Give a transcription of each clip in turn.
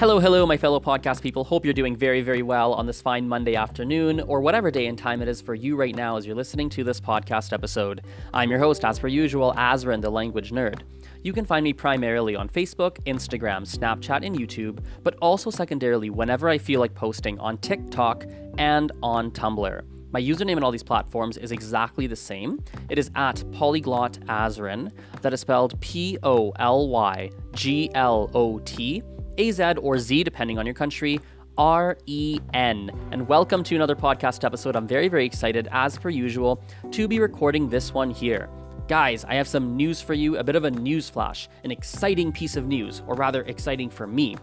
Hello, hello, my fellow podcast people. Hope you're doing very, very well on this fine Monday afternoon, or whatever day and time it is for you right now as you're listening to this podcast episode. I'm your host, as per usual, Azren, the language nerd. You can find me primarily on Facebook, Instagram, Snapchat, and YouTube, but also secondarily whenever I feel like posting on TikTok and on Tumblr. My username on all these platforms is exactly the same. It is at Polyglot Azren, that is spelled P O L Y G L O T, A Z or Z, depending on your country, R E N. And welcome to another podcast episode. I'm very, very excited, as per usual, to be recording this one here. Guys, I have some news for you, a bit of a news flash, an exciting piece of news, or rather, exciting for me,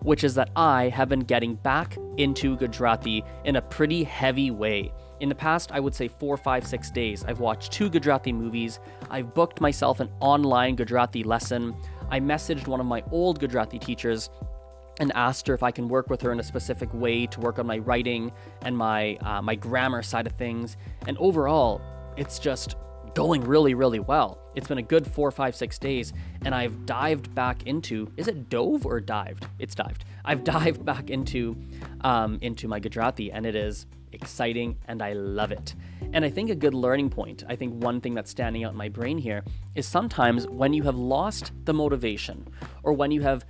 which is that I have been getting back into Gujarati in a pretty heavy way. In the past, I would say four, five, six days, I've watched two Gujarati movies, I've booked myself an online Gujarati lesson, I messaged one of my old Gujarati teachers and asked her if I can work with her in a specific way to work on my writing and my uh, my grammar side of things. And overall, it's just going really, really well. It's been a good four, five, six days, and I've dived back into is it dove or dived? It's dived. I've dived back into um, into my Gujarati, and it is exciting and I love it. And I think a good learning point, I think one thing that's standing out in my brain here is sometimes when you have lost the motivation or when you have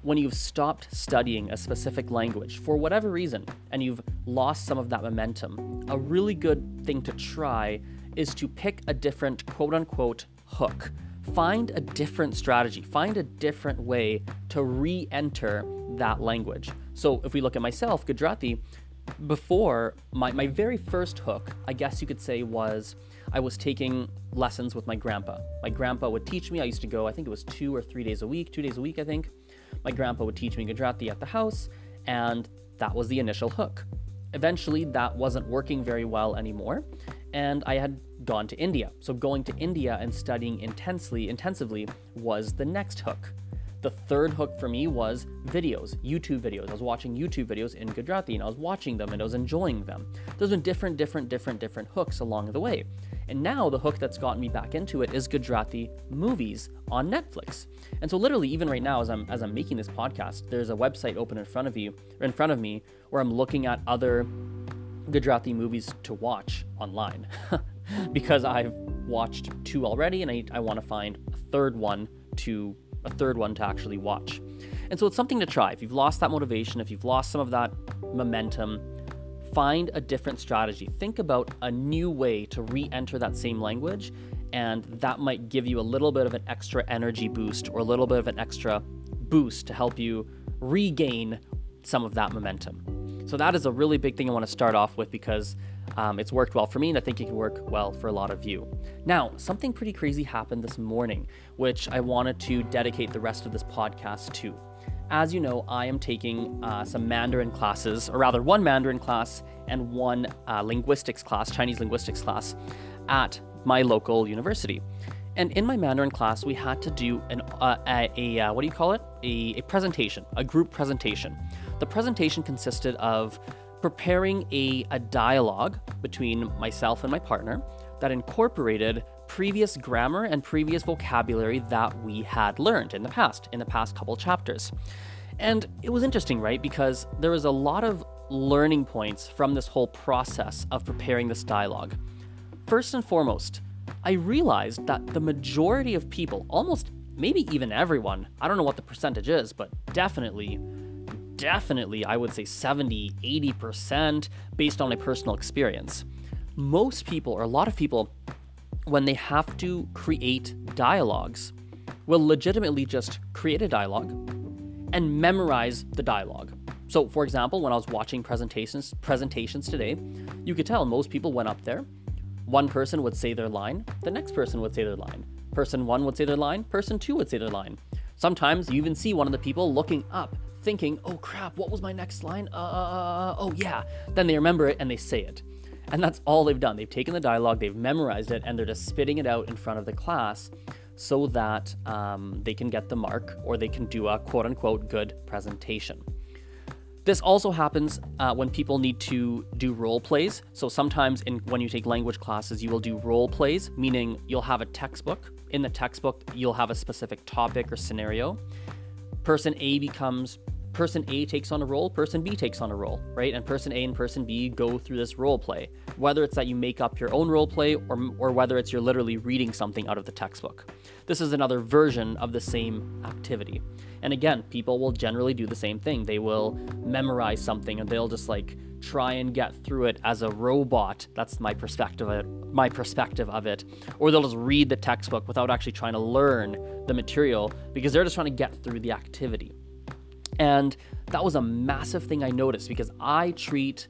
when you've stopped studying a specific language for whatever reason and you've lost some of that momentum, a really good thing to try is to pick a different quote unquote hook. Find a different strategy, find a different way to re enter that language. So if we look at myself, Gujarati, before my, my very first hook, I guess you could say, was I was taking lessons with my grandpa. My grandpa would teach me. I used to go, I think it was two or three days a week, two days a week, I think. My grandpa would teach me Gujarati at the house, and that was the initial hook. Eventually, that wasn't working very well anymore, and I had gone to India. So going to India and studying intensely, intensively was the next hook. The third hook for me was videos, YouTube videos. I was watching YouTube videos in Gujarati and I was watching them and I was enjoying them. There's been different, different, different, different hooks along the way. And now the hook that's gotten me back into it is Gujarati movies on Netflix. And so literally even right now as I'm as I'm making this podcast, there's a website open in front of you or in front of me where I'm looking at other Gujarati movies to watch online. because I've watched two already and I, I want to find a third one to a third one to actually watch. And so it's something to try. If you've lost that motivation, if you've lost some of that momentum, find a different strategy. Think about a new way to re enter that same language, and that might give you a little bit of an extra energy boost or a little bit of an extra boost to help you regain some of that momentum. So, that is a really big thing I want to start off with because um, it's worked well for me, and I think it can work well for a lot of you. Now, something pretty crazy happened this morning, which I wanted to dedicate the rest of this podcast to. As you know, I am taking uh, some Mandarin classes, or rather, one Mandarin class and one uh, linguistics class, Chinese linguistics class, at my local university. And in my Mandarin class, we had to do an, uh, a, a uh, what do you call it? A, a presentation, a group presentation. The presentation consisted of preparing a, a dialogue between myself and my partner that incorporated previous grammar and previous vocabulary that we had learned in the past, in the past couple chapters. And it was interesting, right? Because there was a lot of learning points from this whole process of preparing this dialogue. First and foremost, I realized that the majority of people, almost maybe even everyone, I don't know what the percentage is, but definitely definitely, I would say 70, 80% based on a personal experience. Most people, or a lot of people, when they have to create dialogues, will legitimately just create a dialogue and memorize the dialogue. So, for example, when I was watching presentations presentations today, you could tell most people went up there. One person would say their line, the next person would say their line. Person one would say their line, person two would say their line. Sometimes you even see one of the people looking up thinking, oh crap, what was my next line? Uh, uh, uh, uh, oh yeah. Then they remember it and they say it. And that's all they've done. They've taken the dialogue, they've memorized it, and they're just spitting it out in front of the class so that um, they can get the mark or they can do a quote unquote good presentation. This also happens uh, when people need to do role plays. So sometimes in when you take language classes, you will do role plays, meaning you'll have a textbook. In the textbook, you'll have a specific topic or scenario. Person A becomes person A takes on a role, person B takes on a role, right? And person A and person B go through this role play. Whether it's that you make up your own role play or, or whether it's you're literally reading something out of the textbook. This is another version of the same activity. And again, people will generally do the same thing. They will memorize something and they'll just like try and get through it as a robot. That's my perspective of it, my perspective of it. Or they'll just read the textbook without actually trying to learn the material because they're just trying to get through the activity. And that was a massive thing I noticed because I treat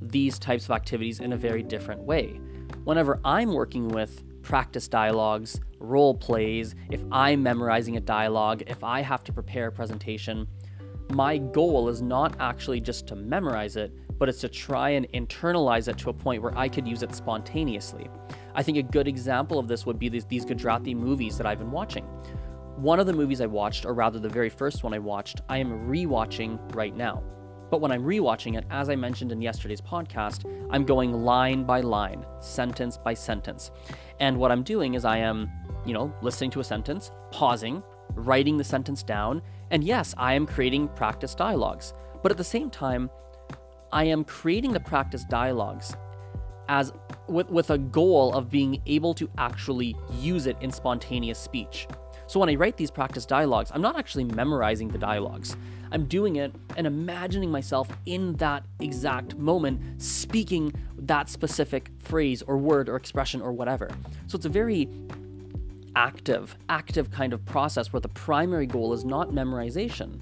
these types of activities in a very different way. Whenever I'm working with practice dialogues, role plays, if I'm memorizing a dialogue, if I have to prepare a presentation, my goal is not actually just to memorize it, but it's to try and internalize it to a point where I could use it spontaneously. I think a good example of this would be these, these Gujarati movies that I've been watching. One of the movies I watched, or rather the very first one I watched, I am rewatching right now. But when I'm rewatching it, as I mentioned in yesterday's podcast, I'm going line by line, sentence by sentence. And what I'm doing is I am, you know, listening to a sentence, pausing, writing the sentence down, and yes, I am creating practice dialogues. But at the same time, I am creating the practice dialogues as with, with a goal of being able to actually use it in spontaneous speech. So when I write these practice dialogues, I'm not actually memorizing the dialogues. I'm doing it and imagining myself in that exact moment speaking that specific phrase or word or expression or whatever. So it's a very active, active kind of process where the primary goal is not memorization,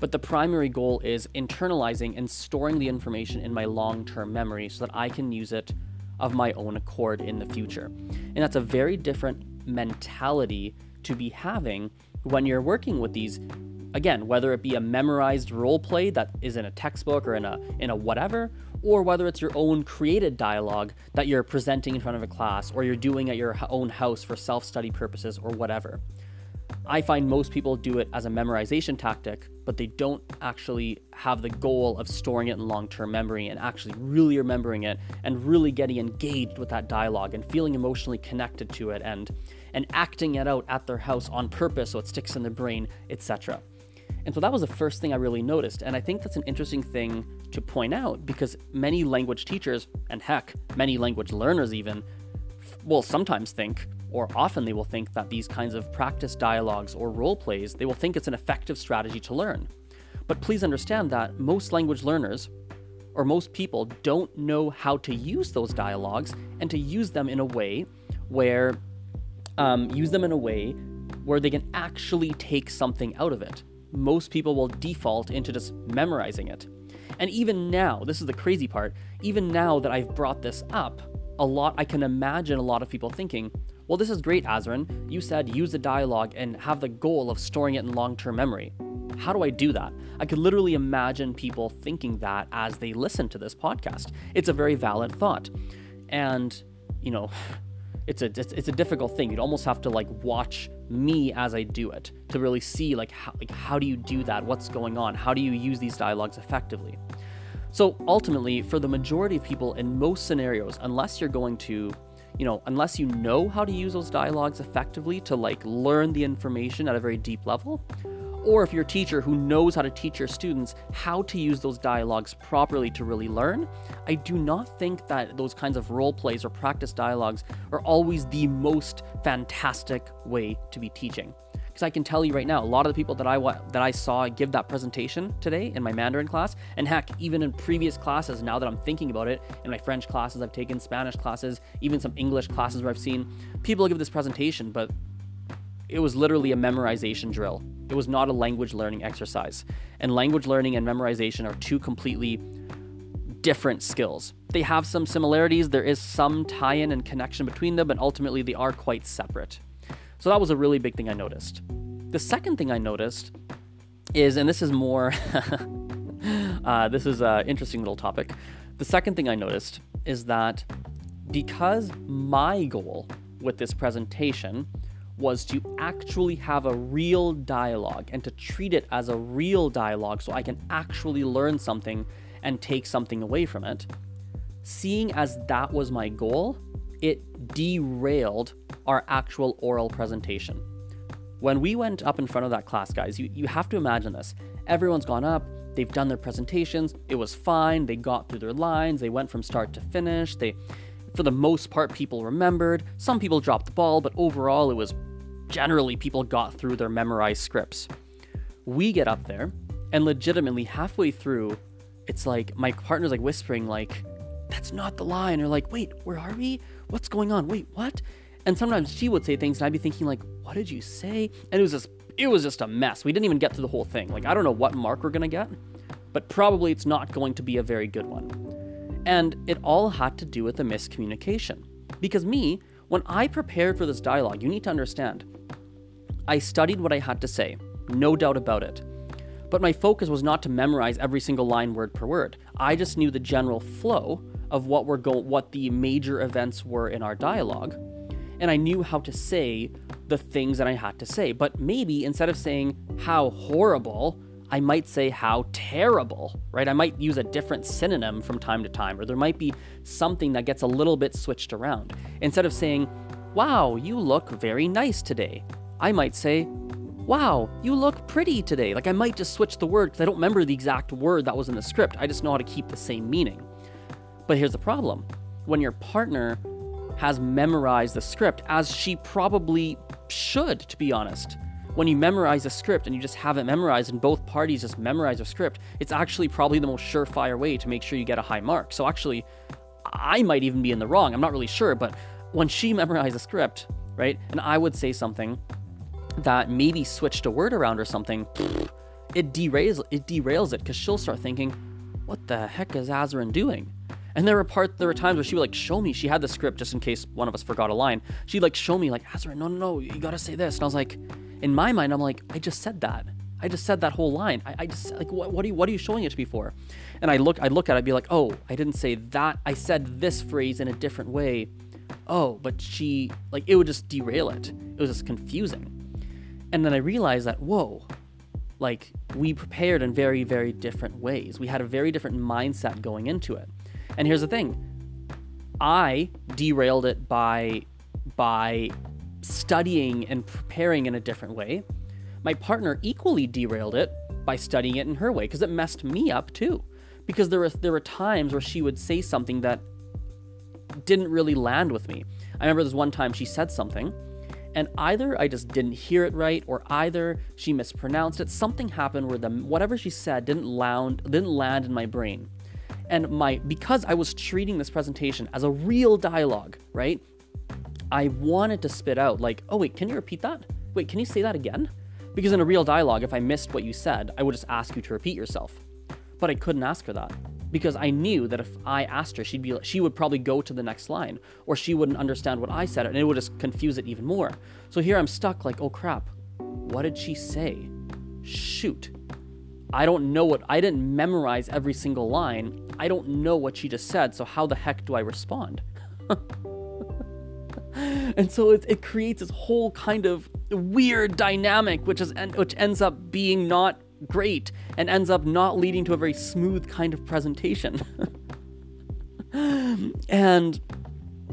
but the primary goal is internalizing and storing the information in my long term memory so that I can use it of my own accord in the future. And that's a very different mentality to be having when you're working with these again whether it be a memorized role play that is in a textbook or in a in a whatever or whether it's your own created dialogue that you're presenting in front of a class or you're doing at your own house for self-study purposes or whatever. I find most people do it as a memorization tactic, but they don't actually have the goal of storing it in long term memory and actually really remembering it and really getting engaged with that dialogue and feeling emotionally connected to it and, and acting it out at their house on purpose so it sticks in their brain, etc. And so that was the first thing I really noticed. And I think that's an interesting thing to point out because many language teachers, and heck, many language learners even, will sometimes think or often they will think that these kinds of practice dialogues or role plays, they will think it's an effective strategy to learn. But please understand that most language learners or most people don't know how to use those dialogues and to use them in a way where um, use them in a way where they can actually take something out of it. Most people will default into just memorizing it. And even now, this is the crazy part, even now that I've brought this up, a lot I can imagine a lot of people thinking, well, this is great, Azren. You said use the dialogue and have the goal of storing it in long term memory. How do I do that? I could literally imagine people thinking that as they listen to this podcast. It's a very valid thought. And, you know, it's a it's, it's a difficult thing. You'd almost have to like watch me as I do it to really see like how like how do you do that? What's going on? How do you use these dialogues effectively? So ultimately, for the majority of people in most scenarios, unless you're going to you know, unless you know how to use those dialogues effectively to like learn the information at a very deep level, or if you're a teacher who knows how to teach your students how to use those dialogues properly to really learn, I do not think that those kinds of role plays or practice dialogues are always the most fantastic way to be teaching because I can tell you right now, a lot of the people that I that I saw give that presentation today in my Mandarin class, and heck, even in previous classes, now that I'm thinking about it, in my French classes, I've taken Spanish classes, even some English classes where I've seen people give this presentation, but it was literally a memorization drill. It was not a language learning exercise. And language learning and memorization are two completely different skills. They have some similarities, there is some tie in and connection between them, but ultimately they are quite separate. So that was a really big thing I noticed. The second thing I noticed is, and this is more, uh, this is an interesting little topic. The second thing I noticed is that because my goal with this presentation was to actually have a real dialogue and to treat it as a real dialogue so I can actually learn something and take something away from it. Seeing as that was my goal, it derailed our actual oral presentation. When we went up in front of that class, guys, you, you have to imagine this. Everyone's gone up, they've done their presentations, it was fine, they got through their lines, they went from start to finish, they for the most part people remembered. Some people dropped the ball, but overall it was generally people got through their memorized scripts. We get up there, and legitimately halfway through, it's like my partner's like whispering, like, that's not the line, or like, wait, where are we? What's going on? Wait, what? And sometimes she would say things, and I'd be thinking, like, what did you say? And it was just, it was just a mess. We didn't even get through the whole thing. Like, I don't know what mark we're gonna get, but probably it's not going to be a very good one. And it all had to do with the miscommunication. Because me, when I prepared for this dialogue, you need to understand, I studied what I had to say, no doubt about it. But my focus was not to memorize every single line word per word. I just knew the general flow of what were go- what the major events were in our dialogue and I knew how to say the things that I had to say. But maybe instead of saying how horrible, I might say how terrible, right? I might use a different synonym from time to time, or there might be something that gets a little bit switched around. Instead of saying, wow, you look very nice today, I might say, wow, you look pretty today. Like I might just switch the word because I don't remember the exact word that was in the script. I just know how to keep the same meaning. But here's the problem when your partner has memorized the script, as she probably should, to be honest. When you memorize a script and you just have it memorized and both parties just memorize a script, it's actually probably the most surefire way to make sure you get a high mark. So actually, I might even be in the wrong. I'm not really sure, but when she memorized a script, right, and I would say something that maybe switched a word around or something, it derails it derails it because she'll start thinking, "What the heck is Azren doing?" And there were part there were times where she would like show me she had the script just in case one of us forgot a line. She'd like show me like Azra, no no no, you gotta say this. And I was like, in my mind, I'm like, I just said that. I just said that whole line. I, I just like what, what are you what are you showing it to me for? And I look I look at it, I'd be like, oh, I didn't say that. I said this phrase in a different way. Oh, but she like it would just derail it. It was just confusing. And then I realized that, whoa, like we prepared in very, very different ways. We had a very different mindset going into it. And here's the thing I derailed it by by studying and preparing in a different way. My partner equally derailed it by studying it in her way because it messed me up too. Because there were there were times where she would say something that didn't really land with me. I remember this one time she said something and either I just didn't hear it right or either she mispronounced it. Something happened where the whatever she said didn't land didn't land in my brain and my because I was treating this presentation as a real dialogue, right? I wanted to spit out like, "Oh wait, can you repeat that? Wait, can you say that again?" Because in a real dialogue, if I missed what you said, I would just ask you to repeat yourself. But I couldn't ask her that because I knew that if I asked her, she'd be she would probably go to the next line or she wouldn't understand what I said and it would just confuse it even more. So here I'm stuck like, "Oh crap. What did she say?" Shoot. I don't know what I didn't memorize every single line. I don't know what she just said, so how the heck do I respond? and so it, it creates this whole kind of weird dynamic, which is which ends up being not great and ends up not leading to a very smooth kind of presentation. and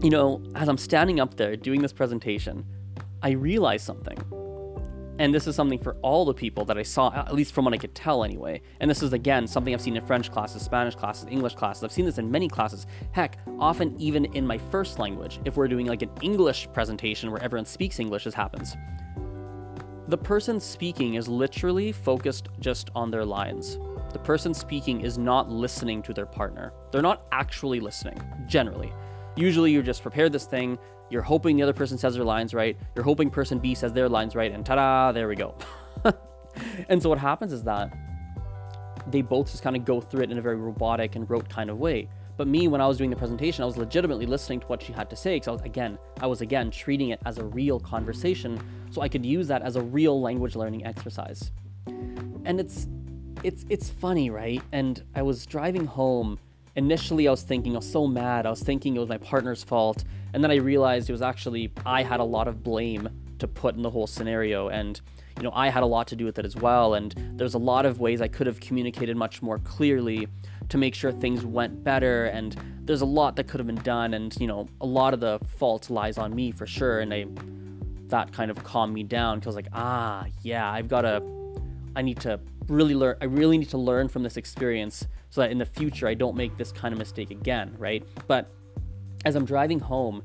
you know, as I'm standing up there doing this presentation, I realize something and this is something for all the people that I saw, at least from what I could tell anyway. And this is again something I've seen in French classes, Spanish classes, English classes. I've seen this in many classes. Heck, often even in my first language, if we're doing like an English presentation where everyone speaks English, this happens. The person speaking is literally focused just on their lines. The person speaking is not listening to their partner. They're not actually listening, generally. Usually, you just prepare this thing, you're hoping the other person says their lines right. You're hoping person B says their lines right, and ta-da, there we go. and so what happens is that they both just kind of go through it in a very robotic and rote kind of way. But me, when I was doing the presentation, I was legitimately listening to what she had to say because I was again, I was again treating it as a real conversation, so I could use that as a real language learning exercise. And it's, it's, it's funny, right? And I was driving home initially I was thinking I was so mad. I was thinking it was my partner's fault. And then I realized it was actually I had a lot of blame to put in the whole scenario. And you know, I had a lot to do with it as well. And there's a lot of ways I could have communicated much more clearly to make sure things went better. And there's a lot that could have been done. And you know, a lot of the fault lies on me for sure. And I that kind of calmed me down. Because like ah yeah I've got to I need to really learn I really need to learn from this experience so that in the future I don't make this kind of mistake again right? But as I'm driving home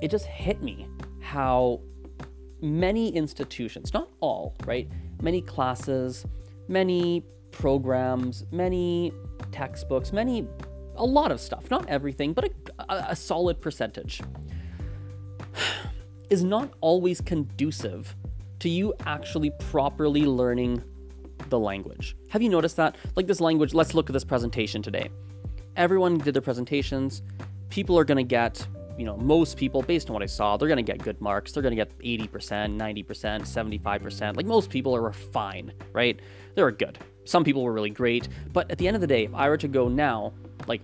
it just hit me how many institutions not all right many classes many programs many textbooks many a lot of stuff not everything but a, a solid percentage is not always conducive to you actually properly learning the language. Have you noticed that? Like this language, let's look at this presentation today. Everyone did their presentations. People are going to get, you know, most people, based on what I saw, they're going to get good marks. They're going to get 80%, 90%, 75%. Like most people are fine, right? They were good. Some people were really great. But at the end of the day, if I were to go now, like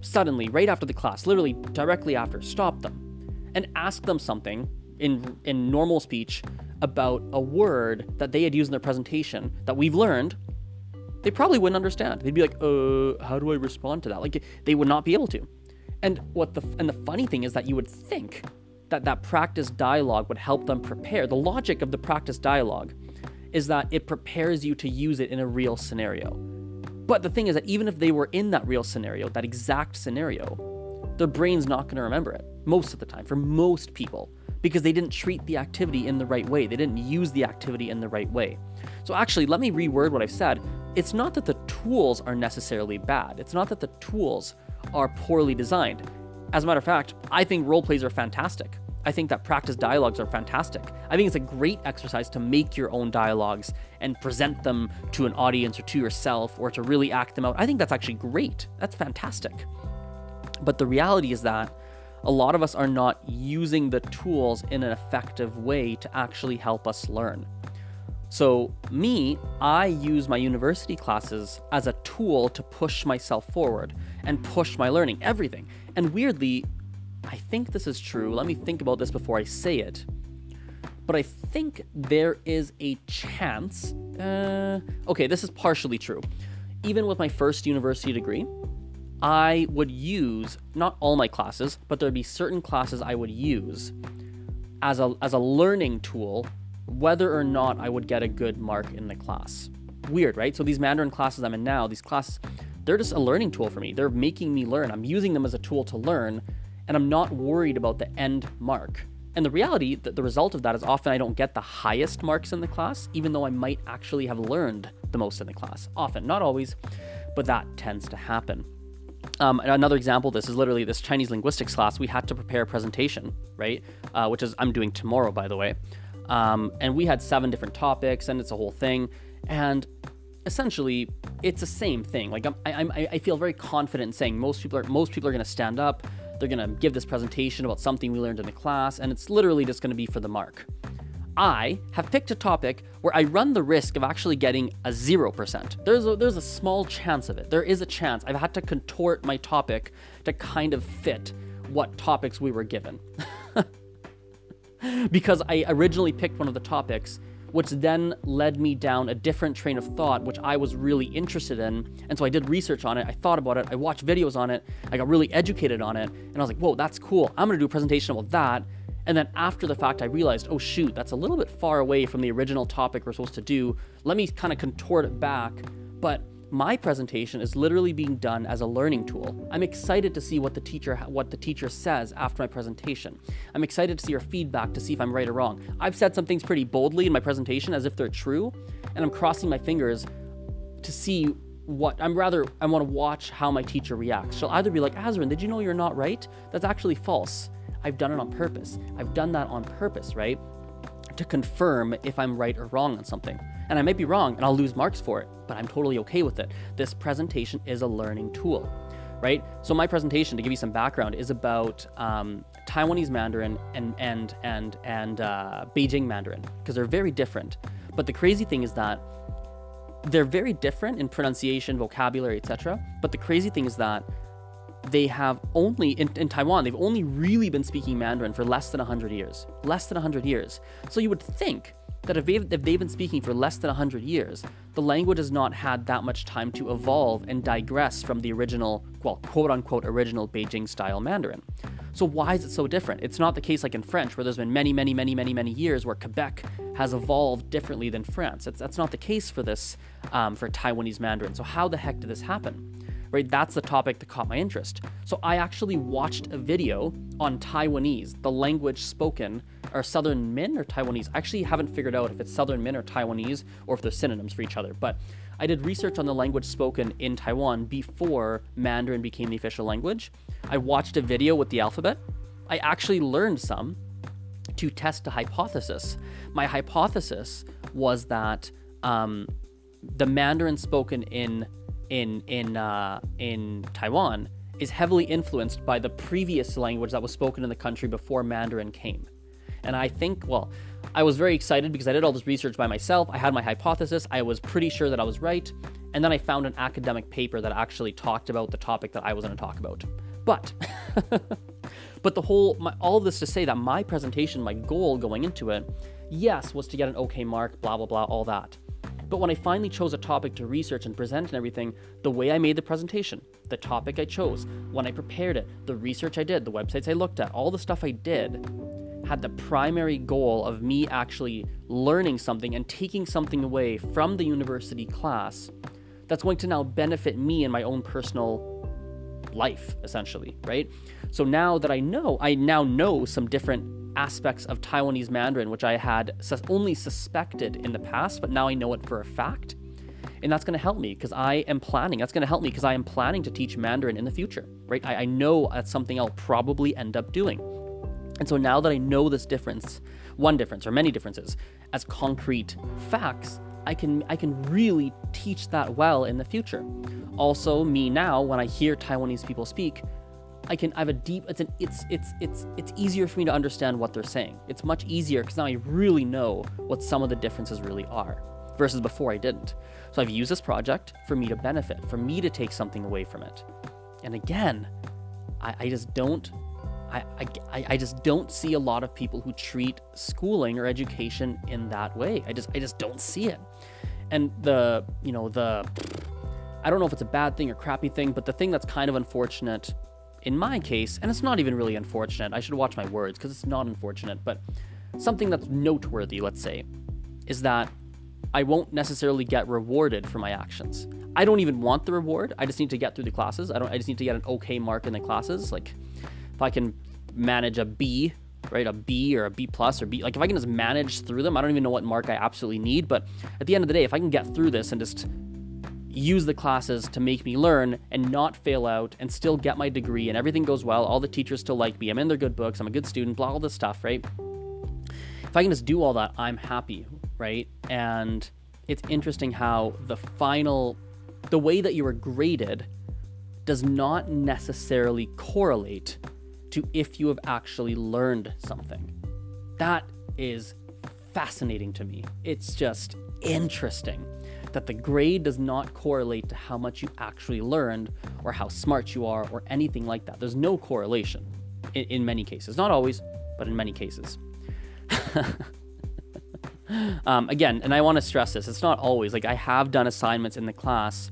suddenly, right after the class, literally directly after, stop them and ask them something in in normal speech about a word that they had used in their presentation that we've learned, they probably wouldn't understand. They'd be like, "Uh, how do I respond to that?" Like they would not be able to. And what the and the funny thing is that you would think that that practice dialogue would help them prepare. The logic of the practice dialogue is that it prepares you to use it in a real scenario. But the thing is that even if they were in that real scenario, that exact scenario, their brain's not going to remember it most of the time for most people because they didn't treat the activity in the right way. They didn't use the activity in the right way. So, actually, let me reword what I've said. It's not that the tools are necessarily bad, it's not that the tools are poorly designed. As a matter of fact, I think role plays are fantastic. I think that practice dialogues are fantastic. I think it's a great exercise to make your own dialogues and present them to an audience or to yourself or to really act them out. I think that's actually great. That's fantastic. But the reality is that a lot of us are not using the tools in an effective way to actually help us learn. So, me, I use my university classes as a tool to push myself forward and push my learning, everything. And weirdly, I think this is true. Let me think about this before I say it. But I think there is a chance. Uh, okay, this is partially true. Even with my first university degree, I would use not all my classes, but there'd be certain classes I would use as a as a learning tool, whether or not I would get a good mark in the class. Weird, right? So these Mandarin classes I'm in now, these classes, they're just a learning tool for me. They're making me learn. I'm using them as a tool to learn, and I'm not worried about the end mark. And the reality, that the result of that is often I don't get the highest marks in the class, even though I might actually have learned the most in the class. Often, not always, but that tends to happen. Um, another example this is literally this Chinese linguistics class. We had to prepare a presentation, right? Uh, which is I'm doing tomorrow, by the way. Um, and we had seven different topics, and it's a whole thing. And essentially, it's the same thing. Like I'm, I, I feel very confident in saying most people are most people are going to stand up. They're going to give this presentation about something we learned in the class, and it's literally just going to be for the mark. I have picked a topic where I run the risk of actually getting a 0%. There's a, there's a small chance of it. There is a chance. I've had to contort my topic to kind of fit what topics we were given. because I originally picked one of the topics, which then led me down a different train of thought, which I was really interested in. And so I did research on it, I thought about it, I watched videos on it, I got really educated on it, and I was like, whoa, that's cool. I'm gonna do a presentation about that. And then after the fact, I realized, oh shoot, that's a little bit far away from the original topic we're supposed to do. Let me kind of contort it back. But my presentation is literally being done as a learning tool. I'm excited to see what the teacher what the teacher says after my presentation. I'm excited to see her feedback to see if I'm right or wrong. I've said some things pretty boldly in my presentation as if they're true, and I'm crossing my fingers to see what I'm rather I want to watch how my teacher reacts. She'll either be like, Azren, did you know you're not right? That's actually false. I've done it on purpose. I've done that on purpose, right? To confirm if I'm right or wrong on something. And I might be wrong and I'll lose marks for it, but I'm totally okay with it. This presentation is a learning tool, right? So my presentation, to give you some background, is about um, Taiwanese Mandarin and and and and uh, Beijing Mandarin because they're very different. But the crazy thing is that they're very different in pronunciation, vocabulary, etc. But the crazy thing is that they have only in, in, Taiwan, they've only really been speaking Mandarin for less than 100 years. Less than 100 years. So you would think that if they've, if they've been speaking for less than 100 years, the language has not had that much time to evolve and digress from the original, well, quote unquote, original Beijing style Mandarin. So why is it so different? It's not the case like in French, where there's been many, many, many, many, many years where Quebec has evolved differently than France. It's, that's not the case for this um, for Taiwanese Mandarin. So how the heck did this happen? Right, that's the topic that caught my interest. So I actually watched a video on Taiwanese, the language spoken, or Southern Min or Taiwanese. I actually haven't figured out if it's Southern Min or Taiwanese or if they're synonyms for each other. But I did research on the language spoken in Taiwan before Mandarin became the official language. I watched a video with the alphabet. I actually learned some to test a hypothesis. My hypothesis was that um, the Mandarin spoken in in in uh, in Taiwan is heavily influenced by the previous language that was spoken in the country before Mandarin came. And I think, well, I was very excited because I did all this research by myself. I had my hypothesis. I was pretty sure that I was right. And then I found an academic paper that actually talked about the topic that I was going to talk about. But, but the whole, my, all this to say that my presentation, my goal going into it, yes, was to get an okay mark, blah, blah, blah, all that. But when I finally chose a topic to research and present and everything, the way I made the presentation, the topic I chose, when I prepared it, the research I did, the websites I looked at, all the stuff I did, had the primary goal of me actually learning something and taking something away from the university class that's going to now benefit me in my own personal life essentially right? So now that i know i now know some different aspects of taiwanese mandarin which i had sus- only suspected in the past but now i know it for a fact. And that's going to help me because i am planning that's going to help me because i am planning to teach mandarin in the future right? I, I know that's something i'll probably end up doing. And so now that I know this difference, one difference or many differences, as concrete facts, I can I can really teach that well in the future. Also, me now when I hear Taiwanese people speak, I can I have a deep it's an it's it's it's it's easier for me to understand what they're saying. It's much easier because now I really know what some of the differences really are versus before I didn't. So I've used this project for me to benefit, for me to take something away from it. And again, I, I just don't I, I, I just don't see a lot of people who treat schooling or education in that way. I just I just don't see it. And the you know the I don't know if it's a bad thing or crappy thing, but the thing that's kind of unfortunate in my case, and it's not even really unfortunate. I should watch my words because it's not unfortunate, but something that's noteworthy, let's say, is that I won't necessarily get rewarded for my actions. I don't even want the reward. I just need to get through the classes. I don't I just need to get an okay mark in the classes. Like if I can manage a B, right, a B or a B plus or B, like if I can just manage through them, I don't even know what mark I absolutely need. But at the end of the day, if I can get through this and just use the classes to make me learn and not fail out and still get my degree and everything goes well, all the teachers still like me, I'm in their good books, I'm a good student, blah, all this stuff, right? If I can just do all that, I'm happy, right? And it's interesting how the final, the way that you are graded does not necessarily correlate to if you have actually learned something. That is fascinating to me. It's just interesting that the grade does not correlate to how much you actually learned or how smart you are or anything like that. There's no correlation in, in many cases. Not always, but in many cases. um, again, and I want to stress this it's not always. Like, I have done assignments in the class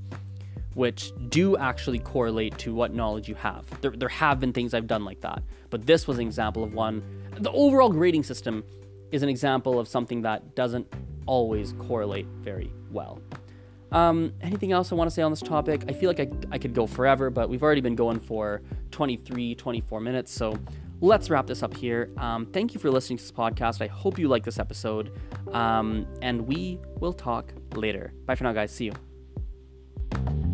which do actually correlate to what knowledge you have. There, there have been things I've done like that, but this was an example of one. The overall grading system is an example of something that doesn't always correlate very well. Um, anything else I want to say on this topic? I feel like I, I could go forever, but we've already been going for 23, 24 minutes. So let's wrap this up here. Um, thank you for listening to this podcast. I hope you like this episode. Um, and we will talk later. Bye for now, guys. See you.